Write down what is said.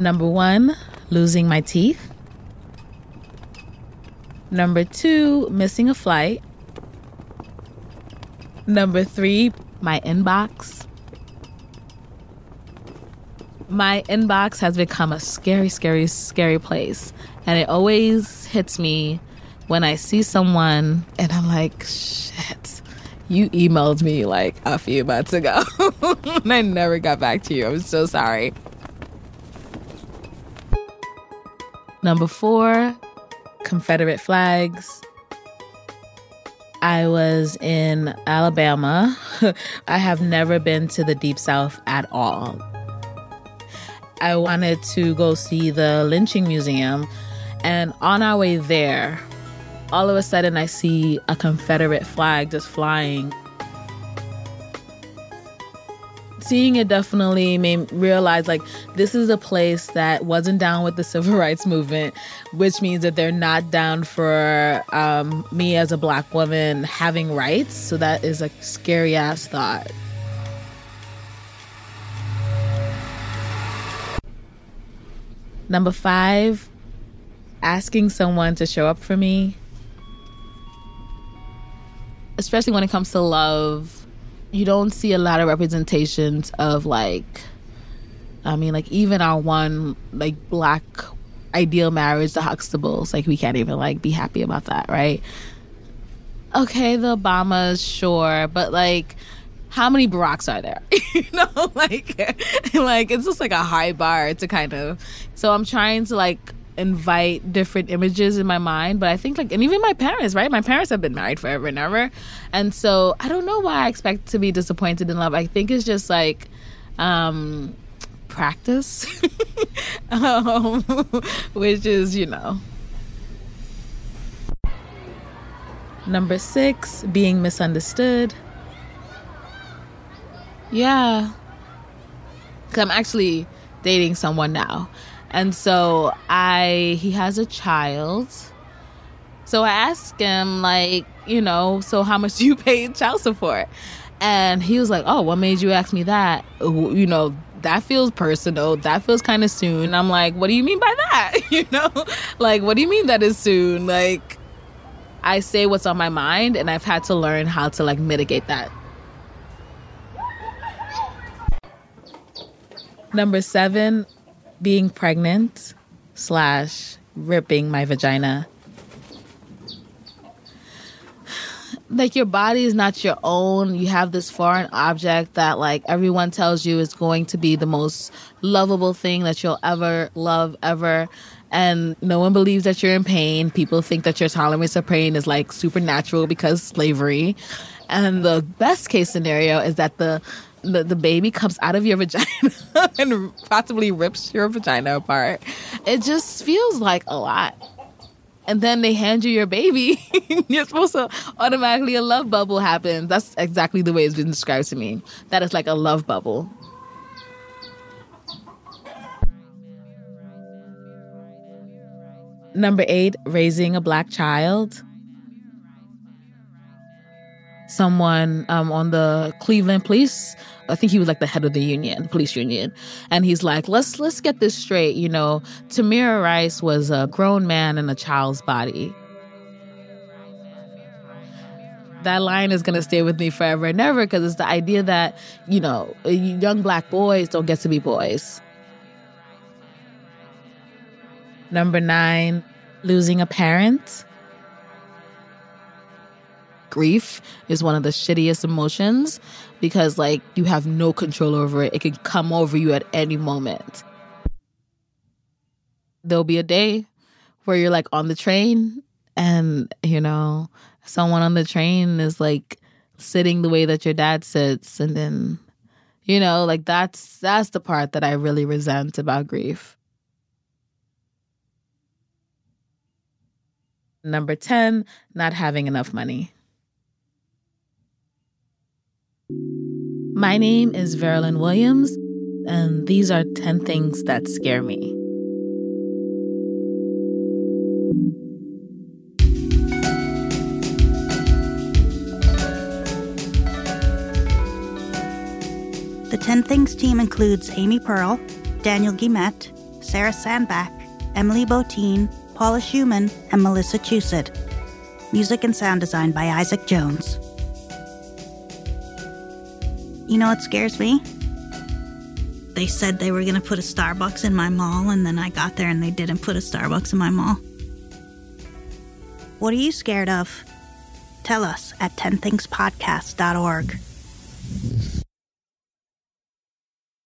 Number one, losing my teeth. Number two, missing a flight. Number three, my inbox. My inbox has become a scary, scary, scary place. And it always hits me when I see someone and I'm like, shit, you emailed me like a few months ago. and I never got back to you. I'm so sorry. Number four, Confederate flags. I was in Alabama. I have never been to the Deep South at all. I wanted to go see the lynching museum, and on our way there, all of a sudden I see a Confederate flag just flying seeing it definitely made me realize like this is a place that wasn't down with the civil rights movement, which means that they're not down for um, me as a black woman having rights. So that is a scary ass thought. Number five, asking someone to show up for me, especially when it comes to love you don't see a lot of representations of like I mean like even our one like black ideal marriage, the Huxtables, like we can't even like be happy about that, right? Okay, the Obamas, sure, but like how many Baracks are there? you know, like like it's just like a high bar to kind of so I'm trying to like invite different images in my mind. But I think like, and even my parents, right? My parents have been married forever and ever, and so I don't know why I expect to be disappointed in love. I think it's just like um, practice, um, which is you know. Number six, being misunderstood. Yeah. Cause I'm actually dating someone now. And so I he has a child. So I asked him like, you know, so how much do you pay child support? And he was like, "Oh, what made you ask me that? You know, that feels personal. That feels kind of soon." I'm like, "What do you mean by that? you know? Like, what do you mean that is soon? Like I say what's on my mind and I've had to learn how to like mitigate that." Number 7, being pregnant slash ripping my vagina. Like your body is not your own. You have this foreign object that like everyone tells you is going to be the most lovable thing that you'll ever love ever. And no one believes that you're in pain. People think that your tolerance of pain is like supernatural because slavery. And the best case scenario is that the the, the baby comes out of your vagina and possibly rips your vagina apart. It just feels like a lot. And then they hand you your baby. You're supposed to automatically a love bubble happens. That's exactly the way it's been described to me. That is like a love bubble. Number eight, raising a black child someone um, on the Cleveland police. I think he was like the head of the union, police union, and he's like, "Let's let's get this straight. You know, Tamir Rice was a grown man in a child's body. that line is to stay with me forever and ever because it's the idea that, you know, young black boys don't get to be boys. Number nine, losing a parent. Grief is one of the shittiest emotions because, like, you have no control over it. It can come over you at any moment. There'll be a day where you're like on the train and, you know, someone on the train is like sitting the way that your dad sits and then you know like that's that's the part that i really resent about grief number 10 not having enough money my name is Veralyn Williams, and these are 10 things that scare me. The 10 Things team includes Amy Pearl, Daniel Guillemette, Sarah Sandbach, Emily Botein, Paula Szuchman, and Melissa Chusett. Music and sound design by Isaac Jones. You know what scares me? They said they were going to put a Starbucks in my mall, and then I got there and they didn't put a Starbucks in my mall. What are you scared of? Tell us at 10thingspodcast.org.